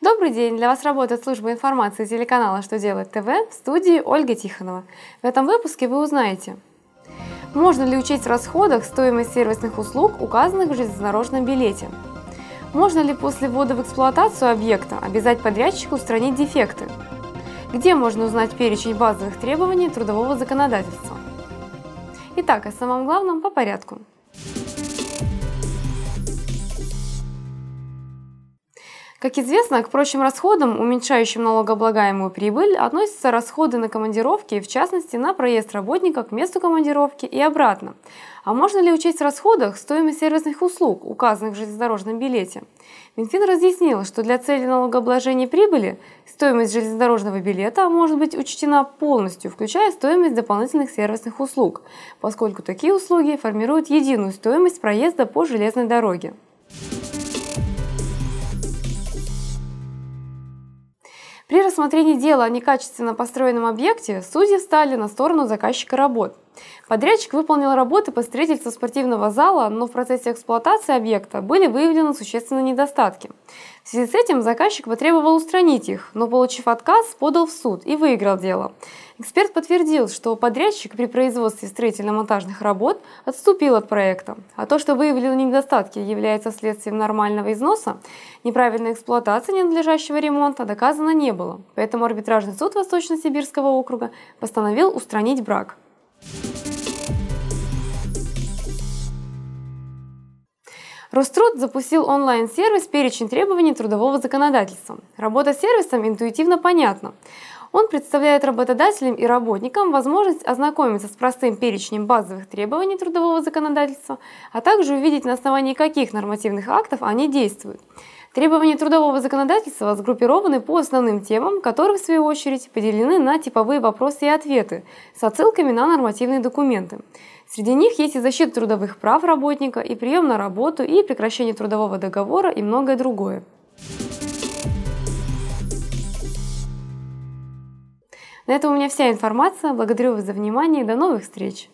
Добрый день! Для вас работает служба информации телеканала «Что делать ТВ» в студии Ольга Тихонова. В этом выпуске вы узнаете, можно ли учесть в расходах стоимость сервисных услуг, указанных в железнодорожном билете, можно ли после ввода в эксплуатацию объекта обязать подрядчика устранить дефекты, где можно узнать перечень базовых требований трудового законодательства. Итак, о самом главном по порядку. Как известно, к прочим расходам, уменьшающим налогооблагаемую прибыль, относятся расходы на командировки, в частности на проезд работника к месту командировки и обратно. А можно ли учесть в расходах стоимость сервисных услуг, указанных в железнодорожном билете? Минфин разъяснил, что для цели налогообложения прибыли стоимость железнодорожного билета может быть учтена полностью, включая стоимость дополнительных сервисных услуг, поскольку такие услуги формируют единую стоимость проезда по железной дороге. Рассмотрении дела о некачественно построенном объекте судьи встали на сторону заказчика работ. Подрядчик выполнил работы по строительству спортивного зала, но в процессе эксплуатации объекта были выявлены существенные недостатки. В связи с этим заказчик потребовал устранить их, но, получив отказ, подал в суд и выиграл дело. Эксперт подтвердил, что подрядчик при производстве строительно-монтажных работ отступил от проекта, а то, что выявлены недостатки, является следствием нормального износа, неправильной эксплуатации ненадлежащего ремонта доказано не было. Поэтому арбитражный суд Восточно-Сибирского округа постановил устранить брак. Роструд запустил онлайн-сервис «Перечень требований трудового законодательства». Работа с сервисом интуитивно понятна. Он представляет работодателям и работникам возможность ознакомиться с простым перечнем базовых требований трудового законодательства, а также увидеть, на основании каких нормативных актов они действуют. Требования трудового законодательства сгруппированы по основным темам, которые, в свою очередь, поделены на типовые вопросы и ответы с отсылками на нормативные документы. Среди них есть и защита трудовых прав работника, и прием на работу, и прекращение трудового договора, и многое другое. На этом у меня вся информация. Благодарю вас за внимание и до новых встреч!